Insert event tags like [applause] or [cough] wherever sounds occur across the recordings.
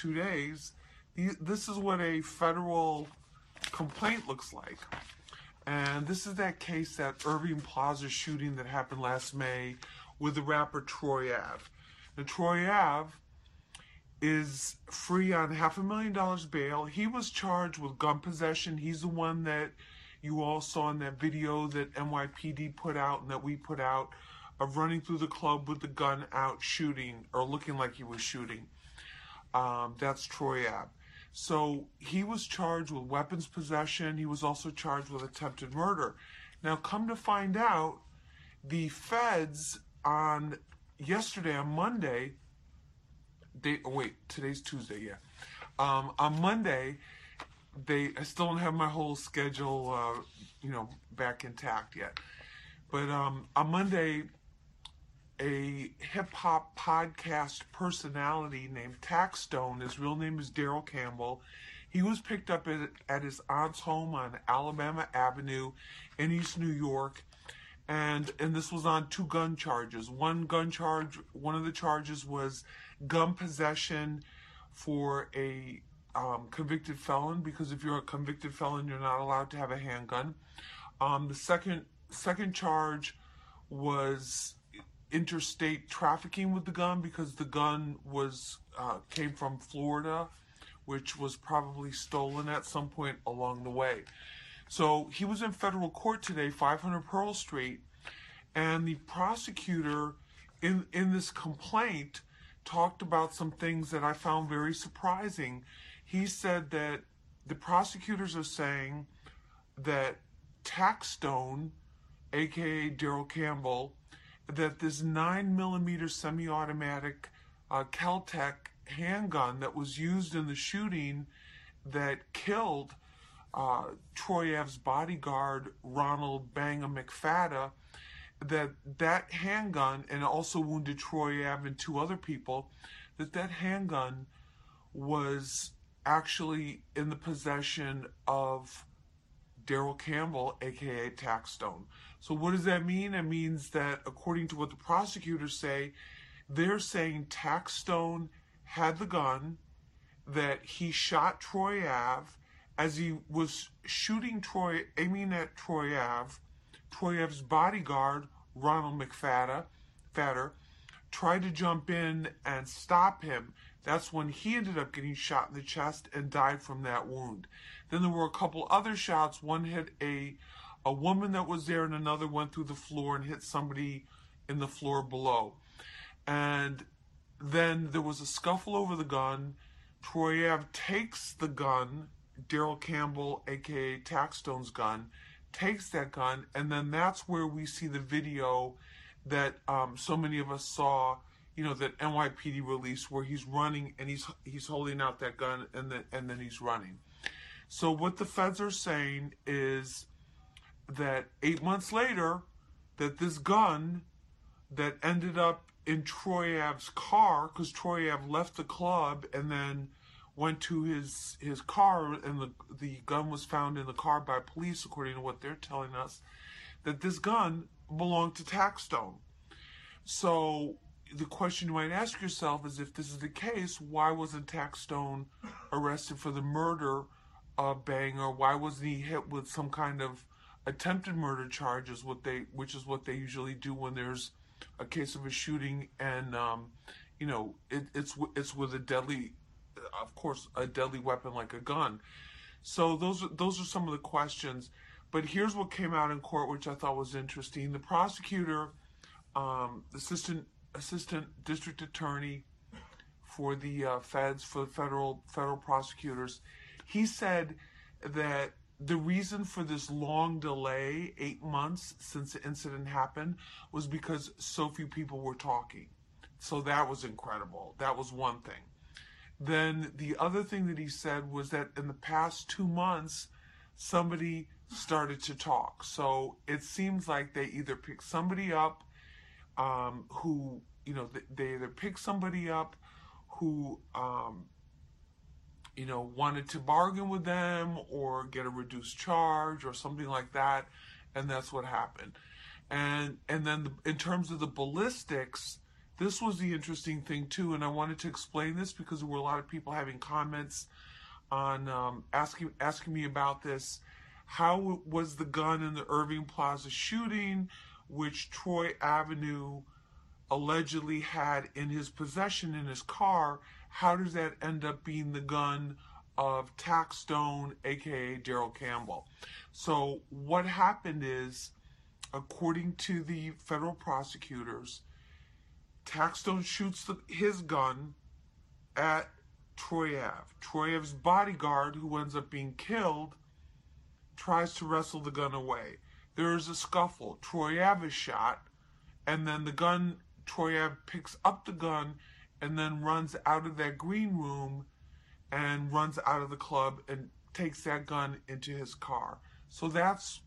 two days, this is what a federal complaint looks like. And this is that case, that Irving Plaza shooting that happened last May with the rapper Troy Ave. Now, Troy Ave is free on half a million dollars bail. He was charged with gun possession. He's the one that you all saw in that video that NYPD put out and that we put out of running through the club with the gun out shooting or looking like he was shooting. Um, that's Troy Ave. So he was charged with weapons possession. He was also charged with attempted murder. Now, come to find out, the feds on yesterday, on Monday, they oh wait, today's Tuesday, yeah. Um, on Monday, they I still don't have my whole schedule, uh, you know, back intact yet. But um, on Monday, a hip hop podcast personality named Taxstone. His real name is Daryl Campbell. He was picked up at, at his aunt's home on Alabama Avenue in East New York. And, and this was on two gun charges. One gun charge, one of the charges was gun possession for a um, convicted felon, because if you're a convicted felon, you're not allowed to have a handgun. Um, the second second charge was interstate trafficking with the gun because the gun was uh, came from Florida, which was probably stolen at some point along the way. So he was in federal court today, 500 Pearl Street, and the prosecutor in in this complaint talked about some things that I found very surprising. He said that the prosecutors are saying that Taxstone, aka Daryl Campbell, that this 9 millimeter semi automatic uh, Keltec handgun that was used in the shooting that killed uh, Troy Ave's bodyguard, Ronald Banga McFadden, that that handgun and also wounded Troy Ave and two other people, that that handgun was actually in the possession of Daryl Campbell, aka Taxstone. So what does that mean? It means that according to what the prosecutors say, they're saying Taxstone had the gun, that he shot Troy Ave as he was shooting Troy, aiming at Troy Ave. Troy Ave's bodyguard, Ronald McFadden, Fatter, tried to jump in and stop him. That's when he ended up getting shot in the chest and died from that wound. Then there were a couple other shots. One hit a a woman that was there and another went through the floor and hit somebody in the floor below. And then there was a scuffle over the gun. Troy Ave takes the gun, Daryl Campbell, aka Taxstone's gun, takes that gun, and then that's where we see the video that um, so many of us saw, you know, that NYPD released where he's running and he's he's holding out that gun and then and then he's running. So what the feds are saying is that eight months later, that this gun that ended up in Troy Ave's car, because Troy Ave left the club and then went to his his car, and the the gun was found in the car by police, according to what they're telling us, that this gun belonged to Taxstone. So the question you might ask yourself is, if this is the case, why wasn't Taxstone arrested for the murder Banga? Why wasn't he hit with some kind of attempted murder charges, what they which is what they usually do when there's a case of a shooting and um, you know it, it's it's with a deadly, of course, a deadly weapon like a gun. So those those are some of the questions. But here's what came out in court, which I thought was interesting. The prosecutor, um, assistant assistant district attorney for the uh, feds, for the federal federal prosecutors, he said that the reason for this long delay, eight months since the incident happened, was because so few people were talking. So that was incredible. That was one thing. Then the other thing that he said was that in the past two months, somebody started to talk. So it seems like they either pick somebody up um, who, you know, they either pick somebody up who um, you know, wanted to bargain with them or get a reduced charge or something like that, and that's what happened. And and then the, in terms of the ballistics, this was the interesting thing too, and I wanted to explain this because there were a lot of people having comments on um, asking asking me about this. How was the gun in the Irving Plaza shooting, which Troy Avenue allegedly had in his possession in his car? How does that end up being the gun of Taxstone, aka Daryl Campbell? So what happened is, according to the federal prosecutors, Taxstone shoots the, his gun at Troy Ave. Troyev's bodyguard, who ends up being killed, tries to wrestle the gun away. There is a scuffle. Troy Ave is shot, and then the gun, Troy Ave picks up the gun and then runs out of that green room and runs out of the club and takes that gun into his car. So that's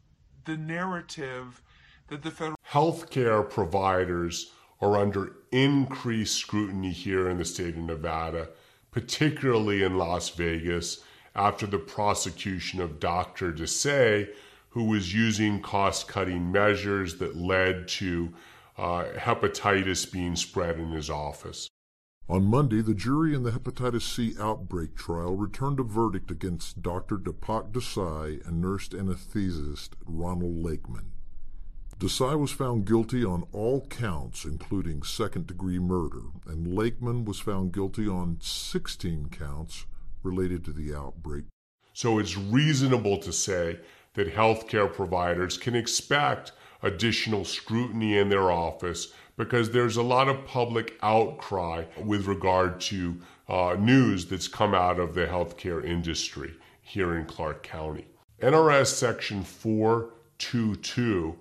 the narrative that the federal healthcare providers are under increased scrutiny here in the state of Nevada, particularly in Las Vegas, after the prosecution of Dr. Desai, who was using cost cutting measures that led to uh, hepatitis being spread in his office. On Monday, the jury in the hepatitis C outbreak trial returned a verdict against Dr. Dipak Desai and nurse anesthetist Ronald Lakeman. Desai was found guilty on all counts, including second degree murder, and Lakeman was found guilty on 16 counts related to the outbreak. So it's reasonable to say that healthcare providers can expect additional scrutiny in their office because there's a lot of public outcry with regard to uh, news that's come out of the healthcare industry here in Clark County. NRS Section 422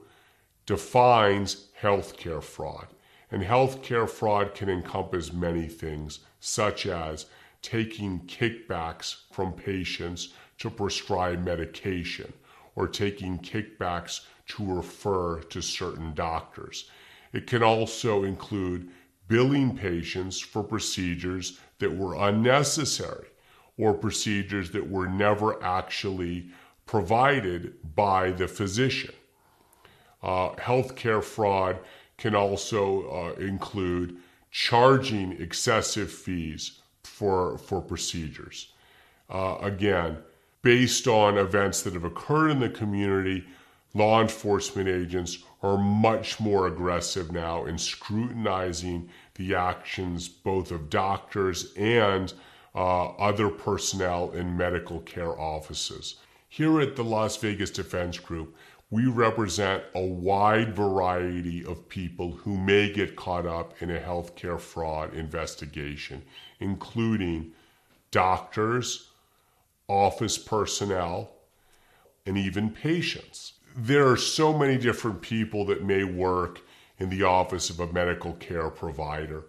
defines healthcare fraud. And healthcare fraud can encompass many things, such as taking kickbacks from patients to prescribe medication or taking kickbacks to refer to certain doctors. It can also include billing patients for procedures that were unnecessary or procedures that were never actually provided by the physician. Uh, healthcare fraud can also uh, include charging excessive fees for, for procedures. Uh, again, based on events that have occurred in the community, law enforcement agents are much more aggressive now in scrutinizing the actions both of doctors and uh, other personnel in medical care offices. Here at the Las Vegas Defense Group, we represent a wide variety of people who may get caught up in a healthcare fraud investigation, including doctors, office personnel, and even patients. There are so many different people that may work in the office of a medical care provider.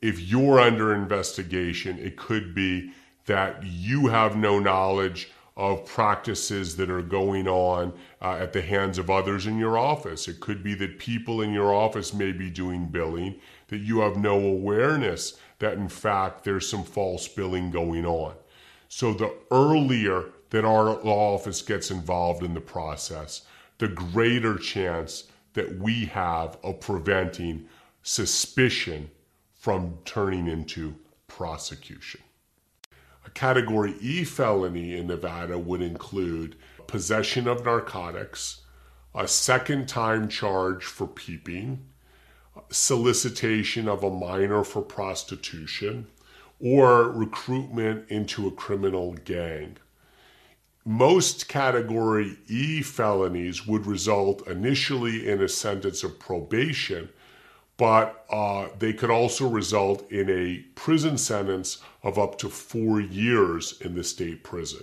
If you're under investigation, it could be that you have no knowledge of practices that are going on uh, at the hands of others in your office. It could be that people in your office may be doing billing, that you have no awareness that in fact there's some false billing going on. So the earlier that our law office gets involved in the process, the greater chance that we have of preventing suspicion from turning into prosecution. A Category E felony in Nevada would include possession of narcotics, a second time charge for peeping, solicitation of a minor for prostitution, or recruitment into a criminal gang. Most Category E felonies would result initially in a sentence of probation but uh, they could also result in a prison sentence of up to four years in the state prison.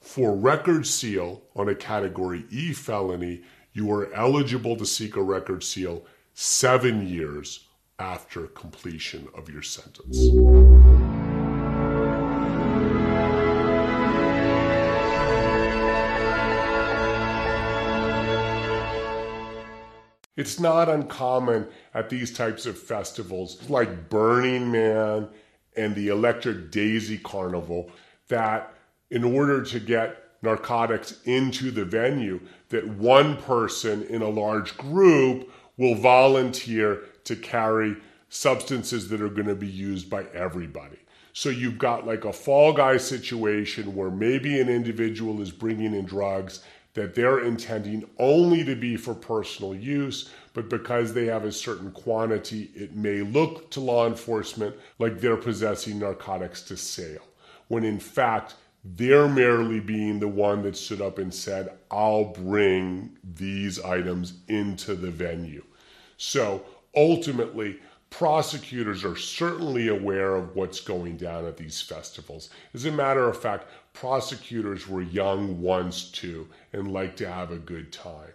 For record seal on a Category E felony, you are eligible to seek a record seal seven years after completion of your sentence. It's not uncommon at these types of festivals like Burning Man and the Electric Daisy Carnival that in order to get narcotics into the venue that one person in a large group will volunteer to carry substances that are going to be used by everybody. So you've got like a fall guy situation where maybe an individual is bringing in drugs that they're intending only to be for personal use, but because they have a certain quantity, it may look to law enforcement like they're possessing narcotics to sale, when in fact, they're merely being the one that stood up and said, I'll bring these items into the venue. So ultimately, prosecutors are certainly aware of what's going down at these festivals. As a matter of fact, prosecutors were young once too and like to have a good time.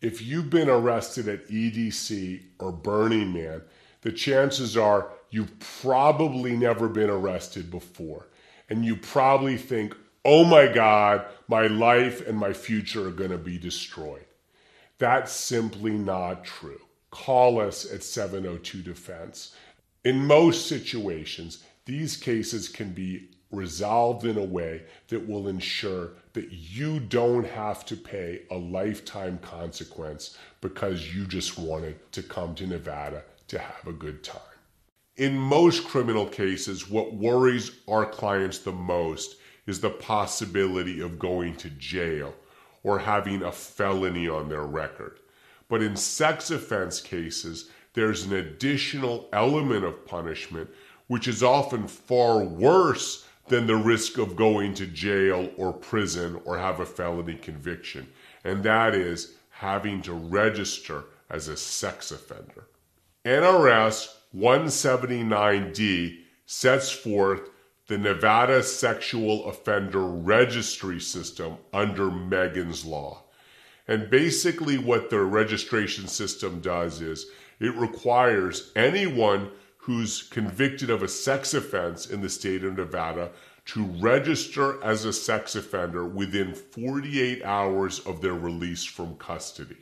If you've been arrested at EDC or Burning Man, the chances are you've probably never been arrested before. And you probably think, oh my God, my life and my future are going to be destroyed. That's simply not true call us at 702 Defense. In most situations, these cases can be resolved in a way that will ensure that you don't have to pay a lifetime consequence because you just wanted to come to Nevada to have a good time. In most criminal cases, what worries our clients the most is the possibility of going to jail or having a felony on their record. But in sex offense cases, there's an additional element of punishment, which is often far worse than the risk of going to jail or prison or have a felony conviction. And that is having to register as a sex offender. NRS 179D sets forth the Nevada Sexual Offender Registry System under Megan's Law. And basically, what the registration system does is it requires anyone who's convicted of a sex offense in the state of Nevada to register as a sex offender within 48 hours of their release from custody.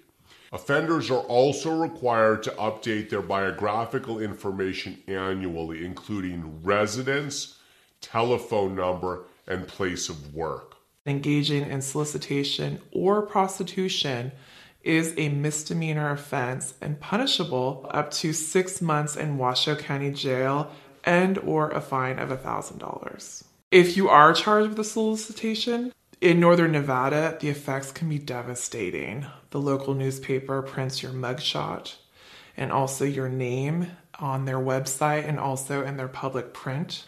Offenders are also required to update their biographical information annually, including residence, telephone number, and place of work engaging in solicitation or prostitution is a misdemeanor offense and punishable up to six months in washoe county jail and or a fine of $1000 if you are charged with a solicitation in northern nevada the effects can be devastating. The local newspaper prints your mugshot and also your name on their website and also in their public print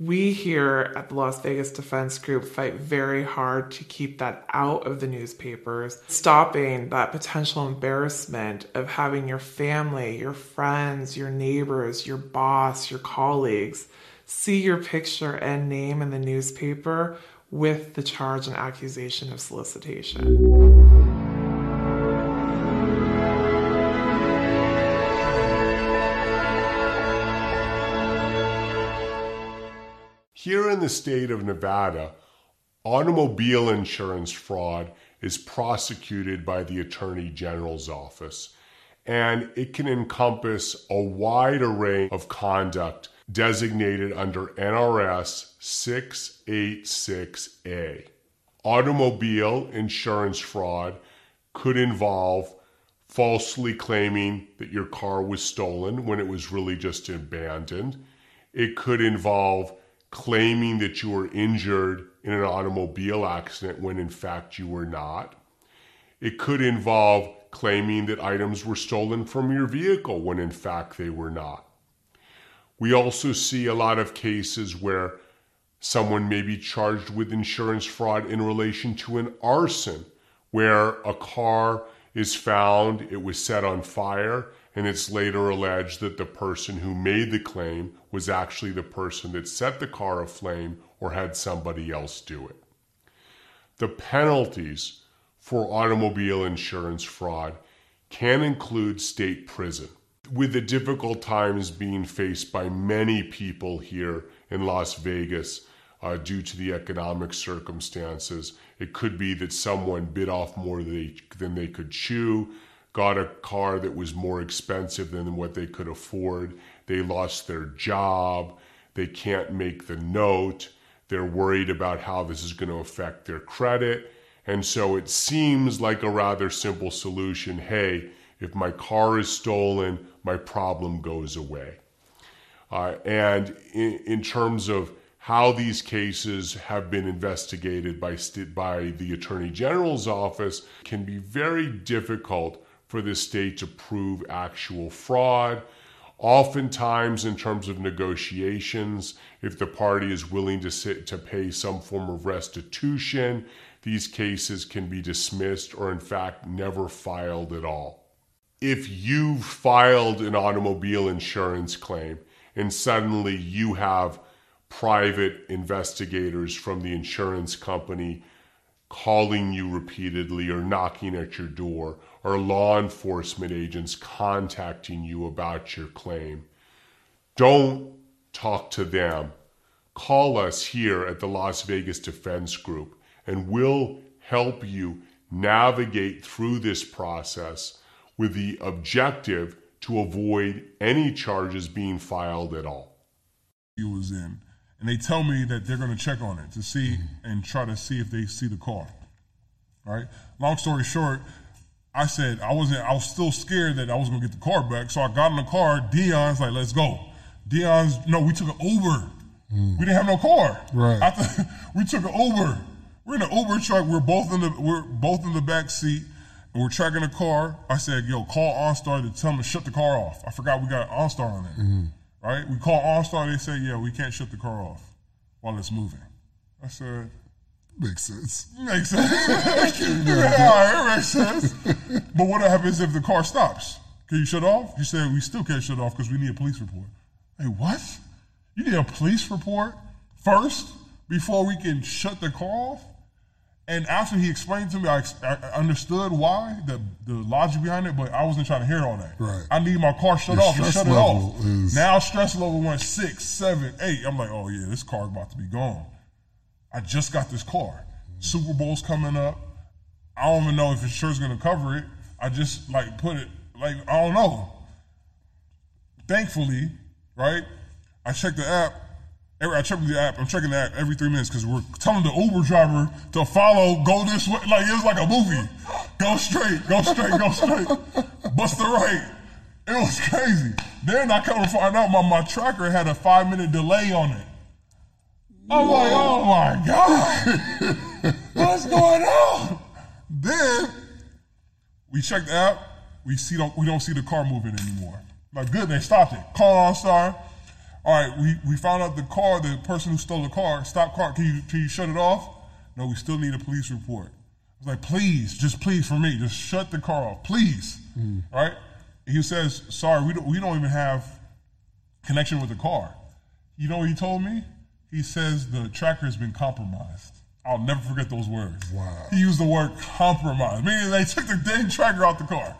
we here at the Las Vegas Defense Group fight very hard to keep that out of the newspapers, stopping that potential embarrassment of having your family, your friends, your neighbors, your boss, your colleagues see your picture and name in the newspaper with the charge and accusation of solicitation. Here in the state of Nevada, automobile insurance fraud is prosecuted by the Attorney General's office, and it can encompass a wide array of conduct designated under NRS 686A. Automobile insurance fraud could involve falsely claiming that your car was stolen when it was really just abandoned. It could involve claiming that you were injured in an automobile accident when in fact you were not. It could involve claiming that items were stolen from your vehicle when in fact they were not. We also see a lot of cases where someone may be charged with insurance fraud in relation to an arson, where a car is found, it was set on fire, and it's later alleged that the person who made the claim was actually the person that set the car aflame or had somebody else do it. The penalties for automobile insurance fraud can include state prison. With the difficult times being faced by many people here in Las Vegas uh, due to the economic circumstances, it could be that someone bit off more than they, than they could chew got a car that was more expensive than what they could afford. They lost their job. They can't make the note. They're worried about how this is going to affect their credit. And so it seems like a rather simple solution. Hey, If my car is stolen, my problem goes away. Uh, and in, in, terms of how these cases have been investigated by, by the Attorney General's office, can be very difficult for the state to prove actual fraud. Oftentimes, in terms of negotiations, if the party is willing to sit, to pay some form of restitution, these cases can be dismissed or, in fact, never filed at all. If you've filed an automobile insurance claim and suddenly you have private investigators from the insurance company calling you repeatedly or knocking at your door, or law enforcement agents contacting you about your claim. Don't talk to them. Call us here at the Las Vegas Defense Group, and we'll help you navigate through this process with the objective to avoid any charges being filed at all. He was in and they tell me that they're going to check on it to see and try to see if they see the car. All right. Long story short, I said I wasn't. I was still scared that I was going to get the car back, so I got in the car. Dion's like, "Let's go." Dion's no, we took an Uber. Mm. We didn't have no car. Right. Th- [laughs] we took an Uber. We're in an Uber truck. We're both in the we're both in the back seat. And we're tracking the car. I said, "Yo, call OnStar to tell them to shut the car off." I forgot we got OnStar on there. Mm-hmm right? We call OnStar, they say, yeah, we can't shut the car off while it's moving. I said, Makes sense. Makes sense. yeah, it makes sense. but what happens if the car stops? Can you shut off? You said we still can't shut off because we need a police report. Hey, what? You need a police report first before we can shut the car off? And after he explained to me, I, I understood why the the logic behind it, but I wasn't trying to hear all that. Right. I need my car shut off and shut it off. Is... Now stress level went six, seven, eight. I'm like, oh yeah, this car's about to be gone. I just got this car. Super Bowl's coming up. I don't even know if insure's gonna cover it. I just like put it like I don't know. Thankfully, right? I checked the app Every, I check the app. I'm checking the app every three minutes because we're telling the Uber driver to follow, go this way. Like it's like a movie. Go straight, go straight, go straight. Bust the right. It was crazy. Then I come to find out my, my tracker had a five minute delay on it. I'm Whoa. like, oh my God. [laughs] What's going on? Then we check the app. We see don't we don't see the car moving anymore. Like good, they stopped it. Call OnStar all right, we, we found out the car, the person who stole the car, stop car, can you, can you shut it off? No, we still need a police report. I was like, please, just please for me, just shut the car off, please. Mm. Right? He says, sorry, we don't, we don't even have connection with the car. You know what he told me? He says the tracker has been compromised. I'll never forget those words. Wow. He used the word compromise, meaning they took the dang tracker out the car.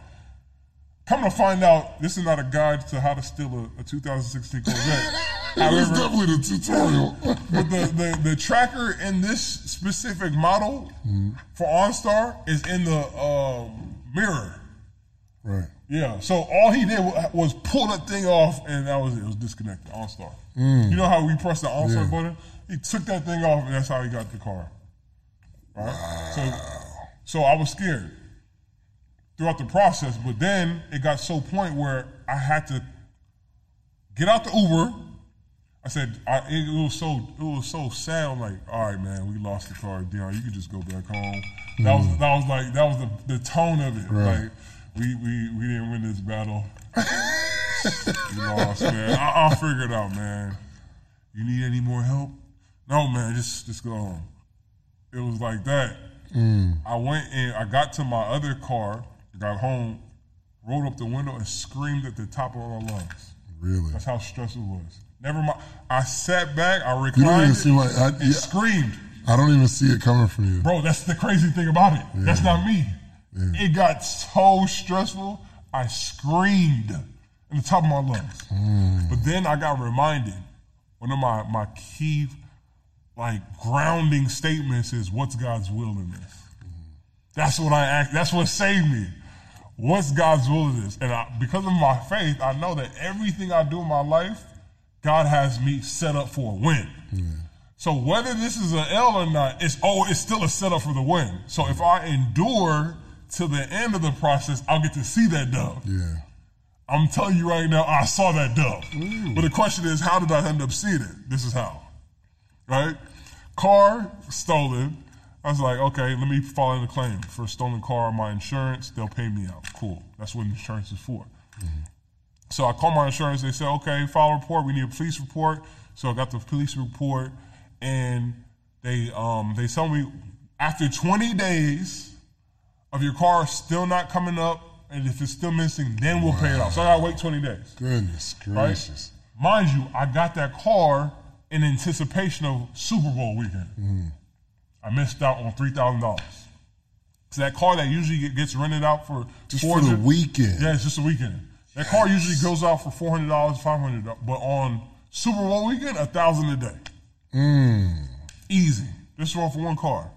Come to find out, this is not a guide to how to steal a, a 2016 Corvette. [laughs] It's definitely the tutorial. but the, the, the, tracker in this specific model mm-hmm. for OnStar is in the um, mirror. Right. Yeah. So all he did was pull that thing off, and that was it. It was disconnected. OnStar. Mm. You know how we press the OnStar yeah. button? He took that thing off, and that's how he got the car. Right. Wow. So, so I was scared throughout the process. But then it got so point where I had to get out the Uber. I said I, it, was so it was so sad. I'm like, all right, man, we lost the car, Dion. You can just go back home. Mm. That was that was like that was the, the tone of it. Right. Like we, we we didn't win this battle. [laughs] we lost, man. I, I'll figure it out, man. You need any more help? No, man. Just just go home. It was like that. Mm. I went and I got to my other car got home, rolled up the window, and screamed at the top of our lungs. Really? That's how stressful it was. Never mind. I sat back, I reclined, it, like, I, and yeah, screamed. I don't even see it coming from you, bro. That's the crazy thing about it. Yeah. That's not me. It got so stressful. I screamed in the top of my lungs. Mm. But then I got reminded. One of my my key, like grounding statements is, "What's God's will in this?" Mm. That's what I act. That's what saved me what's God's will in this? And I, because of my faith, I know that everything I do in my life, God has me set up for a win. Yeah. So whether this is an L or not, it's oh, it's still a setup for the win. So if I endure till the end of the process, I'll get to see that dub. Yeah. I'm telling you right now, I saw that dub. But the question is, how did I end up seeing it? This is how. Right? Car stolen. I was like, okay, let me file in a claim for a stolen car on my insurance. They'll pay me out. Cool. That's what insurance is for. So I called my insurance. They said, okay, file a report. We need a police report. So I got the police report, and they um, they tell me after 20 days of your car still not coming up, and if it's still missing, then we'll pay it off. So I gotta wait 20 days. Goodness Right? gracious. Mind you, I got that car in anticipation of Super Bowl weekend. I missed out on three thousand dollars. So that car that usually gets rented out for Just for the weekend. Yeah, it's just a weekend. That car usually goes out for four hundred dollars, five hundred, but on Super Bowl weekend, a thousand a day. Mm. Easy. This one for one car,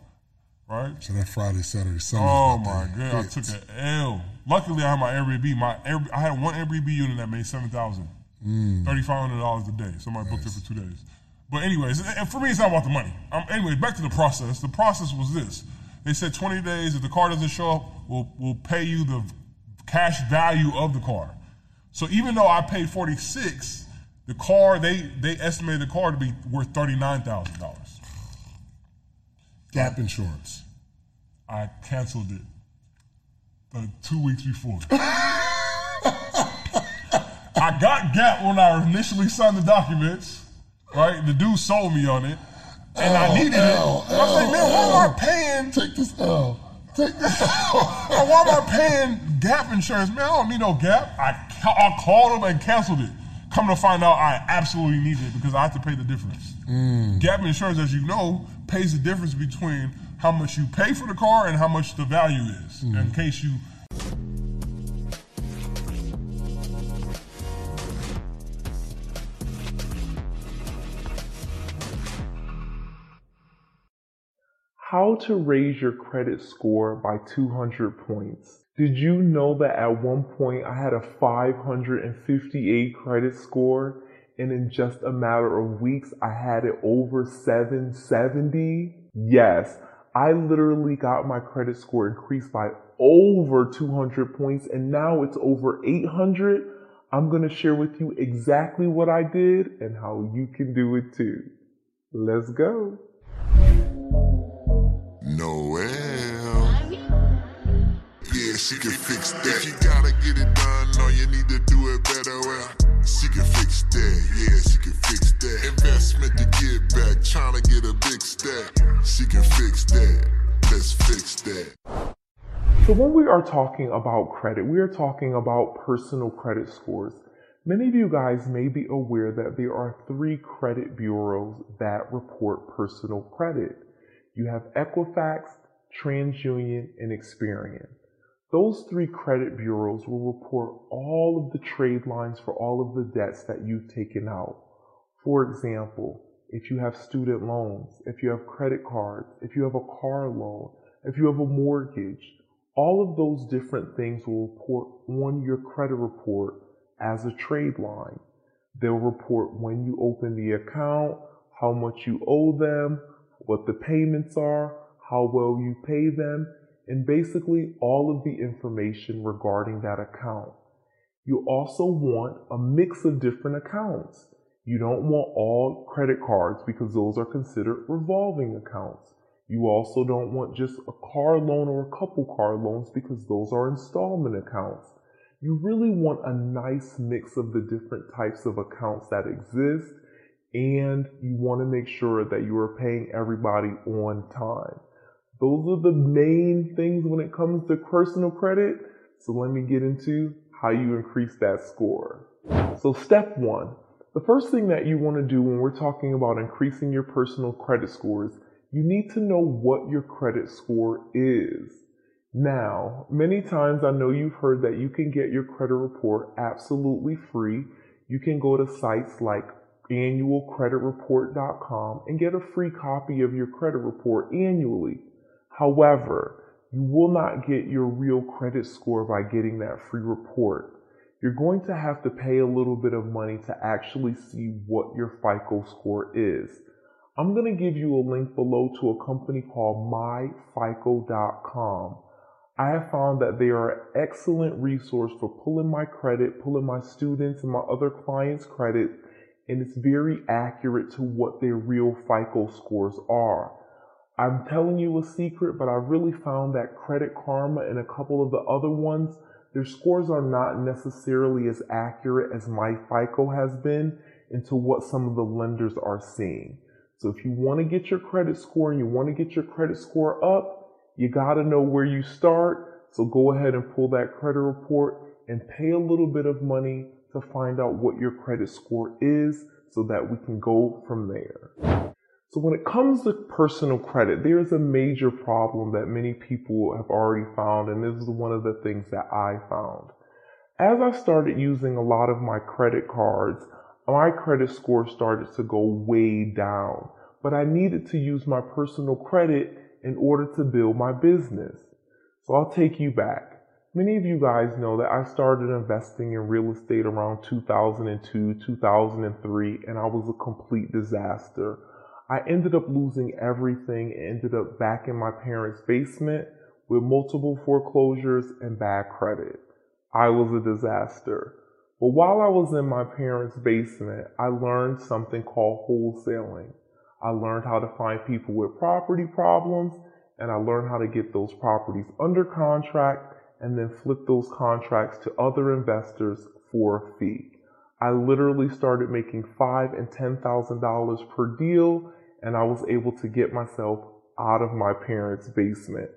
right? So that Friday, Saturday, Sunday. Oh my god, I took an L. Luckily, I had my Airbnb. My I had one Airbnb unit that made seven thousand, thirty five hundred dollars a day. Somebody booked it for two days. But anyways, and for me, it's not about the money. Um, anyway, back to the process. The process was this: they said twenty days. If the car doesn't show up, we'll we'll pay you the cash value of the car. So even though I paid forty six, the car they they estimated the car to be worth thirty nine thousand dollars. Gap insurance. I canceled it uh, two weeks before. I got Gap when I initially signed the documents, right? The dude sold me on it, and I needed L, it. I was like, man, why am I paying? Take this L. Take this L. [laughs] Why am I paying Gap insurance? Man, I don't need no Gap. I, I called them and canceled it. Come to find out, I absolutely need it because I have to pay the difference. Gap insurance, as you know, pays the difference between how much you pay for the car and how much the value is. Mm. In case you How to raise your credit score by 200 points. Did you know that at one point I had a 558 credit score and in just a matter of weeks I had it over 770? Yes, I literally got my credit score increased by over 200 points and now it's over 800. I'm going to share with you exactly what I did and how you can do it too. Let's go. Noel. She can fix that. If you gotta get it done, or you need to do it better, well, she can fix that. Yeah, she can fix that. Investment to get back, trying to get a big stack. She can fix that. Let's fix that. So, when we are talking about credit, we are talking about personal credit scores. Many of you guys may be aware that there are three credit bureaus that report personal credit. You have Equifax, TransUnion, and Experian. Those three credit bureaus will report all of the trade lines for all of the debts that you've taken out. For example, if you have student loans, if you have credit cards, if you have a car loan, if you have a mortgage, all of those different things will report on your credit report as a trade line. They'll report when you open the account, how much you owe them, what the payments are, how well you pay them, and basically all of the information regarding that account. You also want a mix of different accounts. You don't want all credit cards because those are considered revolving accounts. You also don't want just a car loan or a couple car loans because those are installment accounts. You really want a nice mix of the different types of accounts that exist and you want to make sure that you are paying everybody on time. Those are the main things when it comes to personal credit. So let me get into how you increase that score. So step one, the first thing that you want to do when we're talking about increasing your personal credit scores, you need to know what your credit score is. Now, many times I know you've heard that you can get your credit report absolutely free. You can go to sites like annualcreditreport.com and get a free copy of your credit report annually. However, you will not get your real credit score by getting that free report. You're going to have to pay a little bit of money to actually see what your FICO score is. I'm going to give you a link below to a company called myfico.com. I have found that they are an excellent resource for pulling my credit, pulling my students and my other clients' credit, and it's very accurate to what their real FICO scores are. I'm telling you a secret, but I really found that Credit Karma and a couple of the other ones, their scores are not necessarily as accurate as my FICO has been into what some of the lenders are seeing. So if you want to get your credit score and you want to get your credit score up, you got to know where you start. So go ahead and pull that credit report and pay a little bit of money to find out what your credit score is so that we can go from there. So when it comes to personal credit, there is a major problem that many people have already found, and this is one of the things that I found. As I started using a lot of my credit cards, my credit score started to go way down, but I needed to use my personal credit in order to build my business. So I'll take you back. Many of you guys know that I started investing in real estate around 2002, 2003, and I was a complete disaster. I ended up losing everything and ended up back in my parents' basement with multiple foreclosures and bad credit. I was a disaster. But while I was in my parents' basement, I learned something called wholesaling. I learned how to find people with property problems and I learned how to get those properties under contract and then flip those contracts to other investors for a fee. I literally started making five and ten thousand dollars per deal and I was able to get myself out of my parents' basement.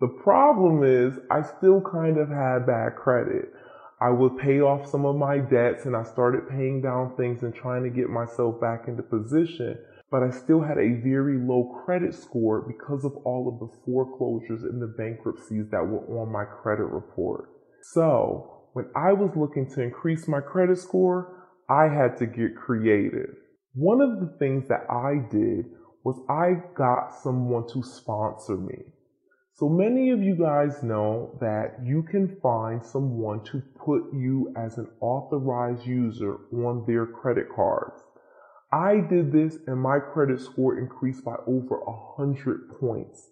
The problem is I still kind of had bad credit. I would pay off some of my debts and I started paying down things and trying to get myself back into position but I still had a very low credit score because of all of the foreclosures and the bankruptcies that were on my credit report. So, when I was looking to increase my credit score, I had to get creative. One of the things that I did was I got someone to sponsor me. So many of you guys know that you can find someone to put you as an authorized user on their credit cards. I did this and my credit score increased by over a hundred points.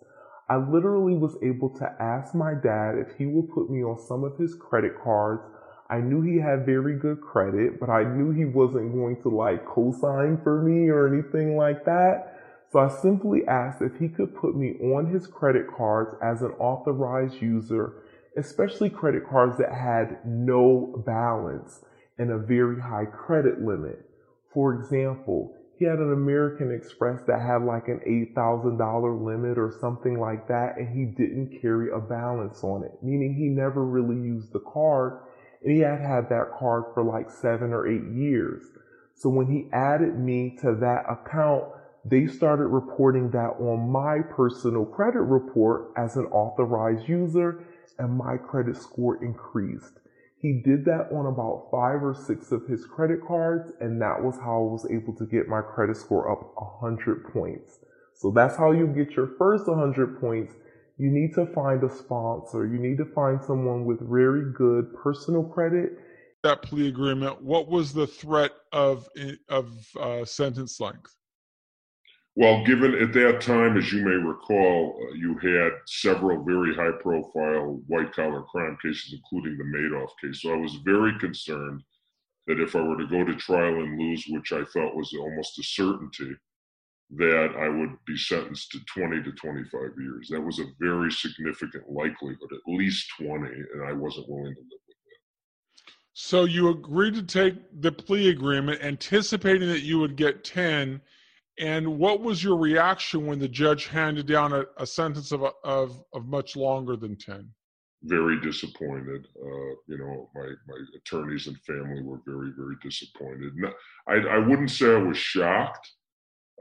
I literally was able to ask my dad if he would put me on some of his credit cards. I knew he had very good credit, but I knew he wasn't going to like co-sign for me or anything like that. So I simply asked if he could put me on his credit cards as an authorized user, especially credit cards that had no balance and a very high credit limit. For example, he had an American Express that had like an $8,000 limit or something like that, and he didn't carry a balance on it, meaning he never really used the card, and he had had that card for like seven or eight years. So when he added me to that account, they started reporting that on my personal credit report as an authorized user, and my credit score increased. He did that on about five or six of his credit cards, and that was how I was able to get my credit score up 100 points. So that's how you get your first 100 points. You need to find a sponsor. You need to find someone with very good personal credit. That plea agreement, what was the threat of of uh, sentence length? Well, given at that time, as you may recall, uh, you had several very high profile white collar crime cases, including the Madoff case. So I was very concerned that if I were to go to trial and lose, which I thought was almost a certainty, that I would be sentenced to 20 to 25 years. That was a very significant likelihood, at least 20, and I wasn't willing to live with that. So you agreed to take the plea agreement, anticipating that you would get 10 and what was your reaction when the judge handed down a, a sentence of, of, of much longer than 10? Very disappointed. Uh, you know, my, my attorneys and family were very, very disappointed. No, I, I wouldn't say I was shocked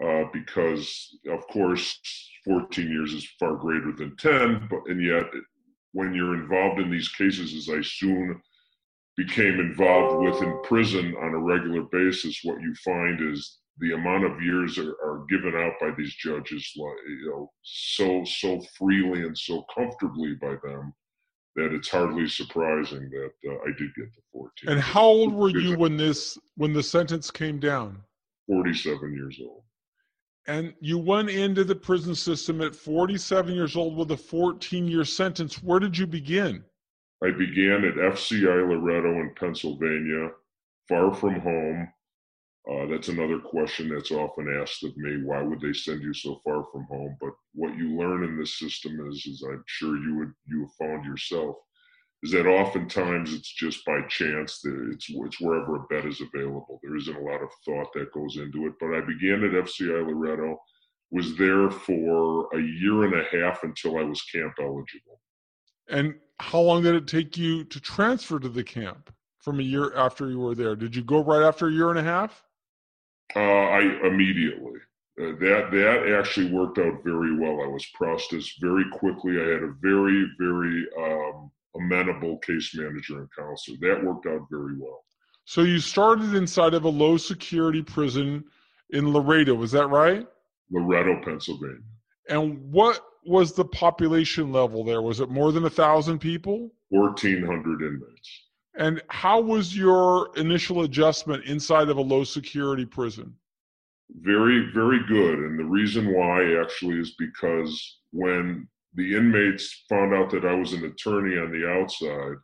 uh, because, of course, 14 years is far greater than 10, but and yet when you're involved in these cases, as I soon became involved with in prison on a regular basis, what you find is the amount of years are, are given out by these judges, you know, so so freely and so comfortably by them that it's hardly surprising that uh, I did get the 14. And how old were you when this when the sentence came down? 47 years old. And you went into the prison system at 47 years old with a 14 year sentence. Where did you begin? I began at FCI Loretto in Pennsylvania, far from home. Uh, that's another question that's often asked of me. Why would they send you so far from home? But what you learn in this system is, as I'm sure you would you have found yourself, is that oftentimes it's just by chance that it's it's wherever a bed is available. There isn't a lot of thought that goes into it. But I began at FCI Loretto, was there for a year and a half until I was camp eligible. And how long did it take you to transfer to the camp from a year after you were there? Did you go right after a year and a half? Uh, I immediately. Uh, that that actually worked out very well. I was processed very quickly. I had a very very um, amenable case manager and counselor. That worked out very well. So you started inside of a low security prison in Loretto, is that right? Loretto, Pennsylvania. And what was the population level there? Was it more than a thousand people? Fourteen hundred inmates. And how was your initial adjustment inside of a low security prison? Very, very good. And the reason why actually is because when the inmates found out that I was an attorney on the outside,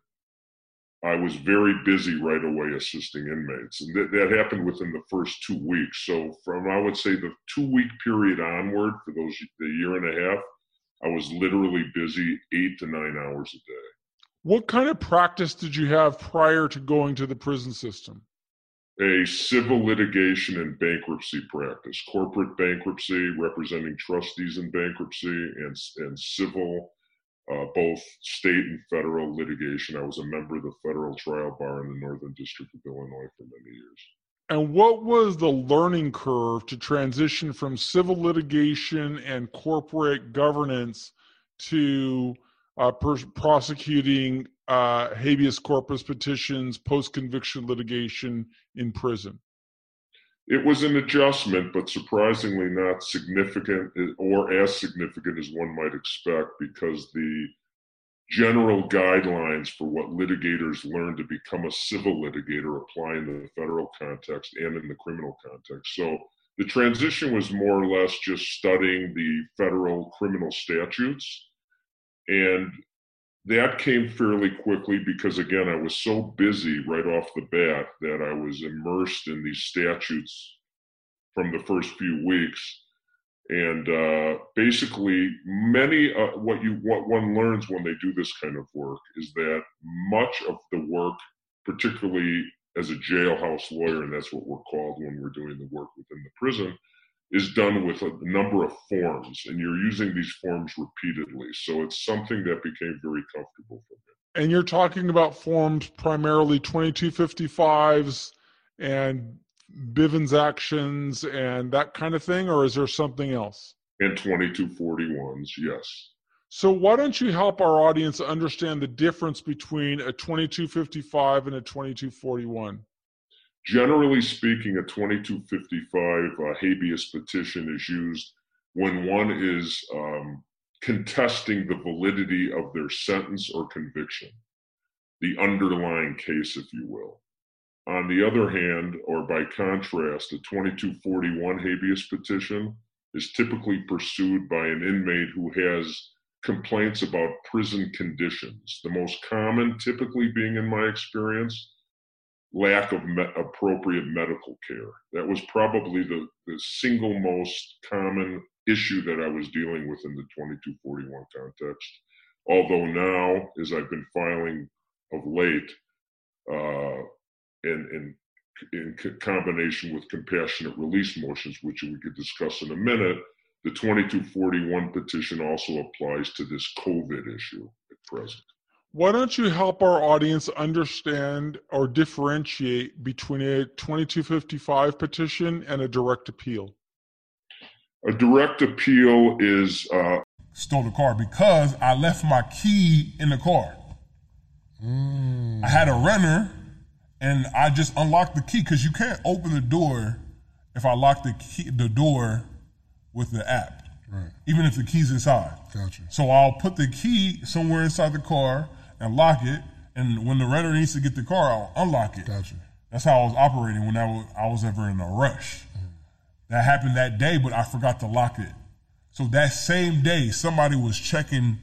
I was very busy right away assisting inmates. And that, that happened within the first two weeks. So, from I would say the two week period onward for those the year and a half, I was literally busy eight to nine hours a day. What kind of practice did you have prior to going to the prison system? A civil litigation and bankruptcy practice, corporate bankruptcy, representing trustees in bankruptcy, and, and civil, uh, both state and federal litigation. I was a member of the federal trial bar in the Northern District of Illinois for many years. And what was the learning curve to transition from civil litigation and corporate governance to uh, prosecuting uh, habeas corpus petitions, post conviction litigation in prison? It was an adjustment, but surprisingly not significant or as significant as one might expect because the general guidelines for what litigators learn to become a civil litigator apply in the federal context and in the criminal context. So the transition was more or less just studying the federal criminal statutes. And that came fairly quickly because, again, I was so busy right off the bat that I was immersed in these statutes from the first few weeks. And uh, basically many uh, what you what one learns when they do this kind of work is that much of the work particularly as a jailhouse lawyer and that's what we're called when we're doing the work within the prison is done with a number of forms and you're using these forms repeatedly so it's something that became very comfortable for me and you're talking about forms primarily 2255s and Bivens actions and that kind of thing, or is there something else? And 2241s, yes. So, why don't you help our audience understand the difference between a 2255 and a 2241? Generally speaking, a 2255 uh, habeas petition is used when one is um, contesting the validity of their sentence or conviction, the underlying case, if you will. On the other hand, or by contrast, a 2241 habeas petition is typically pursued by an inmate who has complaints about prison conditions. The most common, typically being in my experience, lack of me- appropriate medical care. That was probably the, the single most common issue that I was dealing with in the 2241 context. Although now, as I've been filing of late, uh, and, and in combination with compassionate release motions, which we could discuss in a minute, the 2241 petition also applies to this COVID issue at present. Why don't you help our audience understand or differentiate between a 2255 petition and a direct appeal? A direct appeal is. Uh, Stole the car because I left my key in the car. Mm. I had a runner and I just unlocked the key because you can't open the door if I lock the key, the door with the app. Right. Even if the key's inside. Gotcha. So I'll put the key somewhere inside the car and lock it, and when the renter needs to get the car, I'll unlock it. Gotcha. That's how I was operating when I was, I was ever in a rush. Mm-hmm. that happened that day, but I forgot to lock it. So that same day, somebody was checking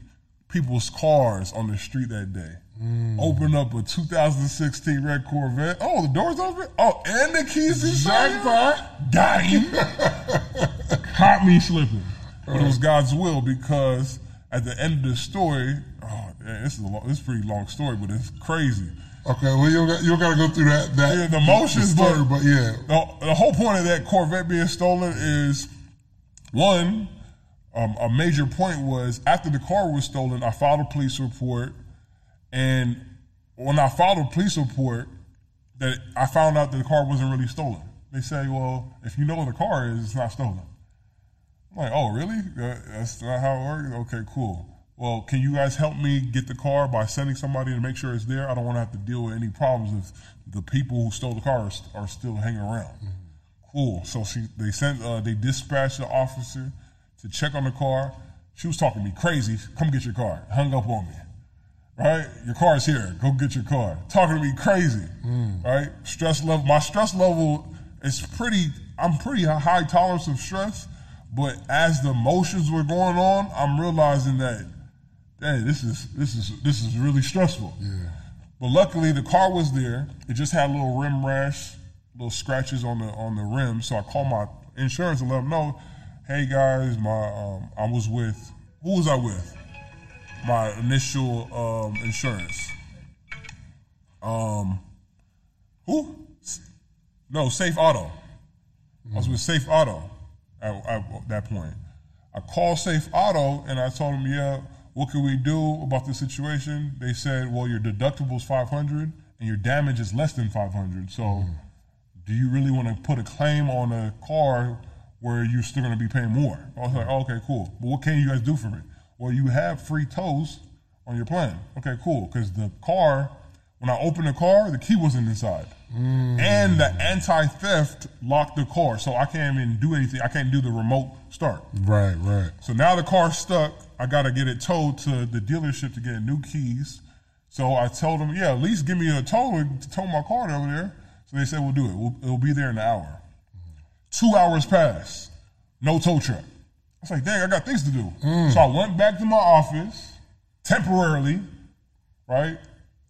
people's cars on the street that day. Mm. Open up a 2016 red Corvette. Oh, the doors open. Oh, and the keys inside. Jackpot. Got him. [laughs] Caught me slipping. But it was God's will because at the end of the story, this is a long, this is a pretty long story, but it's crazy. Okay, well you don't got, you got to go through that that Yeah, the motions, story, but- but yeah, The, the whole point of that Corvette being stolen is one, um, a major point was after the car was stolen, I filed a police report, and when I filed a police report, that I found out that the car wasn't really stolen. They say, well, if you know where the car is, it's not stolen. I'm like, oh, really? That's not how it works? Okay, cool. Well, can you guys help me get the car by sending somebody to make sure it's there? I don't want to have to deal with any problems if the people who stole the car are, are still hanging around. Cool. So she, they sent, uh, they dispatched the officer to check on the car. She was talking to me crazy. Come get your car. Hung up on me. Right? Your car's here. Go get your car. Talking to me crazy. Right? Stress level. My stress level is pretty. I'm pretty high tolerance of stress, but as the emotions were going on, I'm realizing that, hey, this is this is this is really stressful. yeah. But luckily, the car was there. It just had a little rim rash, little scratches on the on the rim. So I called my insurance and let them know, "Hey guys, my um, I was with who was I with? My initial um, insurance. Um, who? No, Safe Auto. I was with Safe Auto at, at that point. I called Safe Auto and I told them, yeah, what can we do about the situation? They said, well, your deductible is 500 and your damage is less than 500. So mm-hmm. do you really want to put a claim on a car where you're still going to be paying more? I was like, okay, cool. But what can you guys do for me? Well, you have free tows on your plan. Okay, cool. Because the car, when I opened the car, the key wasn't inside. And the anti-theft locked the car, so I can't even do anything. I can't do the remote start. Right, right. So now the car's stuck. I got to get it towed to the dealership to get new keys. So I told them, yeah, at least give me a tow to tow my car over there. So they said, we'll do it. We'll, it'll be there in an hour. Two hours passed. No tow truck. I was like, dang, I got things to do. Mm. So I went back to my office temporarily, right?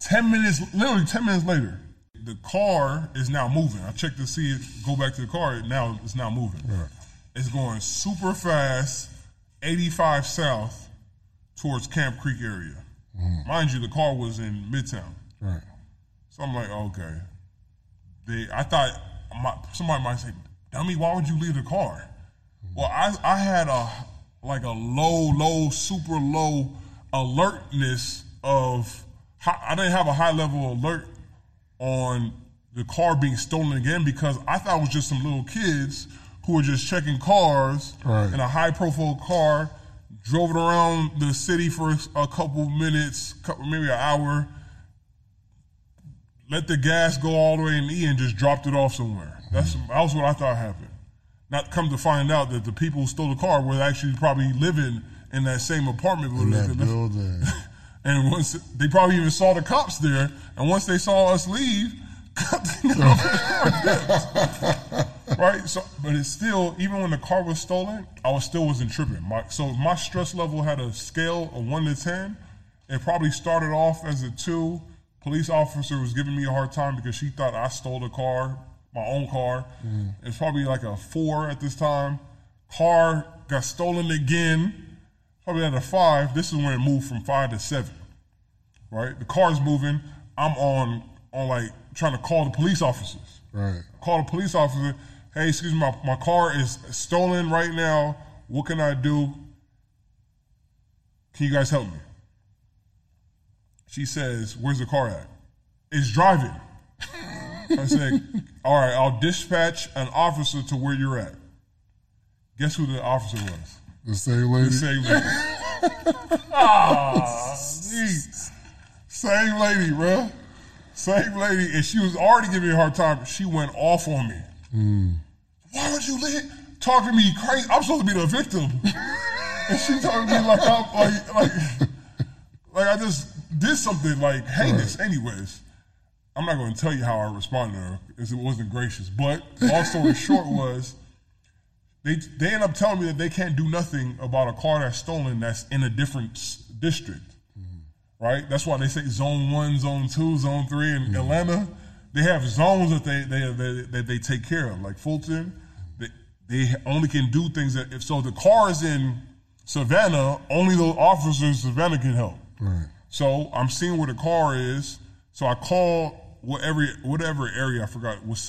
10 minutes, literally 10 minutes later, the car is now moving. I checked to see it go back to the car. Now it's now moving. It's going super fast, 85 south towards Camp Creek area. Mm-hmm. Mind you, the car was in Midtown. Right. So I'm like, okay. They, I thought my, somebody might say, "Dummy, why would you leave the car?" Mm-hmm. Well, I, I had a like a low, low, super low alertness of. I didn't have a high level alert on the car being stolen again because I thought it was just some little kids who were just checking cars Right. in a high profile car, drove it around the city for a couple minutes, couple, maybe an hour, let the gas go all the way in E and just dropped it off somewhere. That's mm-hmm. that was what I thought happened. Not come to find out that the people who stole the car were actually probably living in that same apartment In that building. [laughs] And once they probably even saw the cops there, and once they saw us leave, [laughs] [laughs] right? So, but it's still even when the car was stolen, I was still wasn't tripping. My, so my stress level had a scale of one to ten. It probably started off as a two. Police officer was giving me a hard time because she thought I stole the car, my own car. Mm. It's probably like a four at this time. Car got stolen again probably at a five. This is when it moved from five to seven. Right? The car's moving. I'm on on like trying to call the police officers. Right. Call the police officer. Hey, excuse me, my, my car is stolen right now. What can I do? Can you guys help me? She says, Where's the car at? It's driving. I said, [laughs] All right, I'll dispatch an officer to where you're at. Guess who the officer was? The same lady. The same lady. [laughs] jeez. Same lady, bruh. Same lady. And she was already giving me a hard time. She went off on me. Mm. Why would you let talking to me crazy? I'm supposed to be the victim. and she talking to me like I'm like like like I just did something like heinous. Anyways, I'm not going to tell you how I responded to her because it wasn't gracious. But long story short was they they end up telling me that they can't do nothing about a car that's stolen that's in a different district. Mm-hmm. Right? That's why they say zone one, zone two, zone three in mm-hmm. Atlanta. They have zones that they, they they that they take care of. Like Fulton, they, they only can do things that if so the car is in Savannah, only the officers in Savannah can help. Right. So I'm seeing where the car is. So I call whatever whatever area I forgot was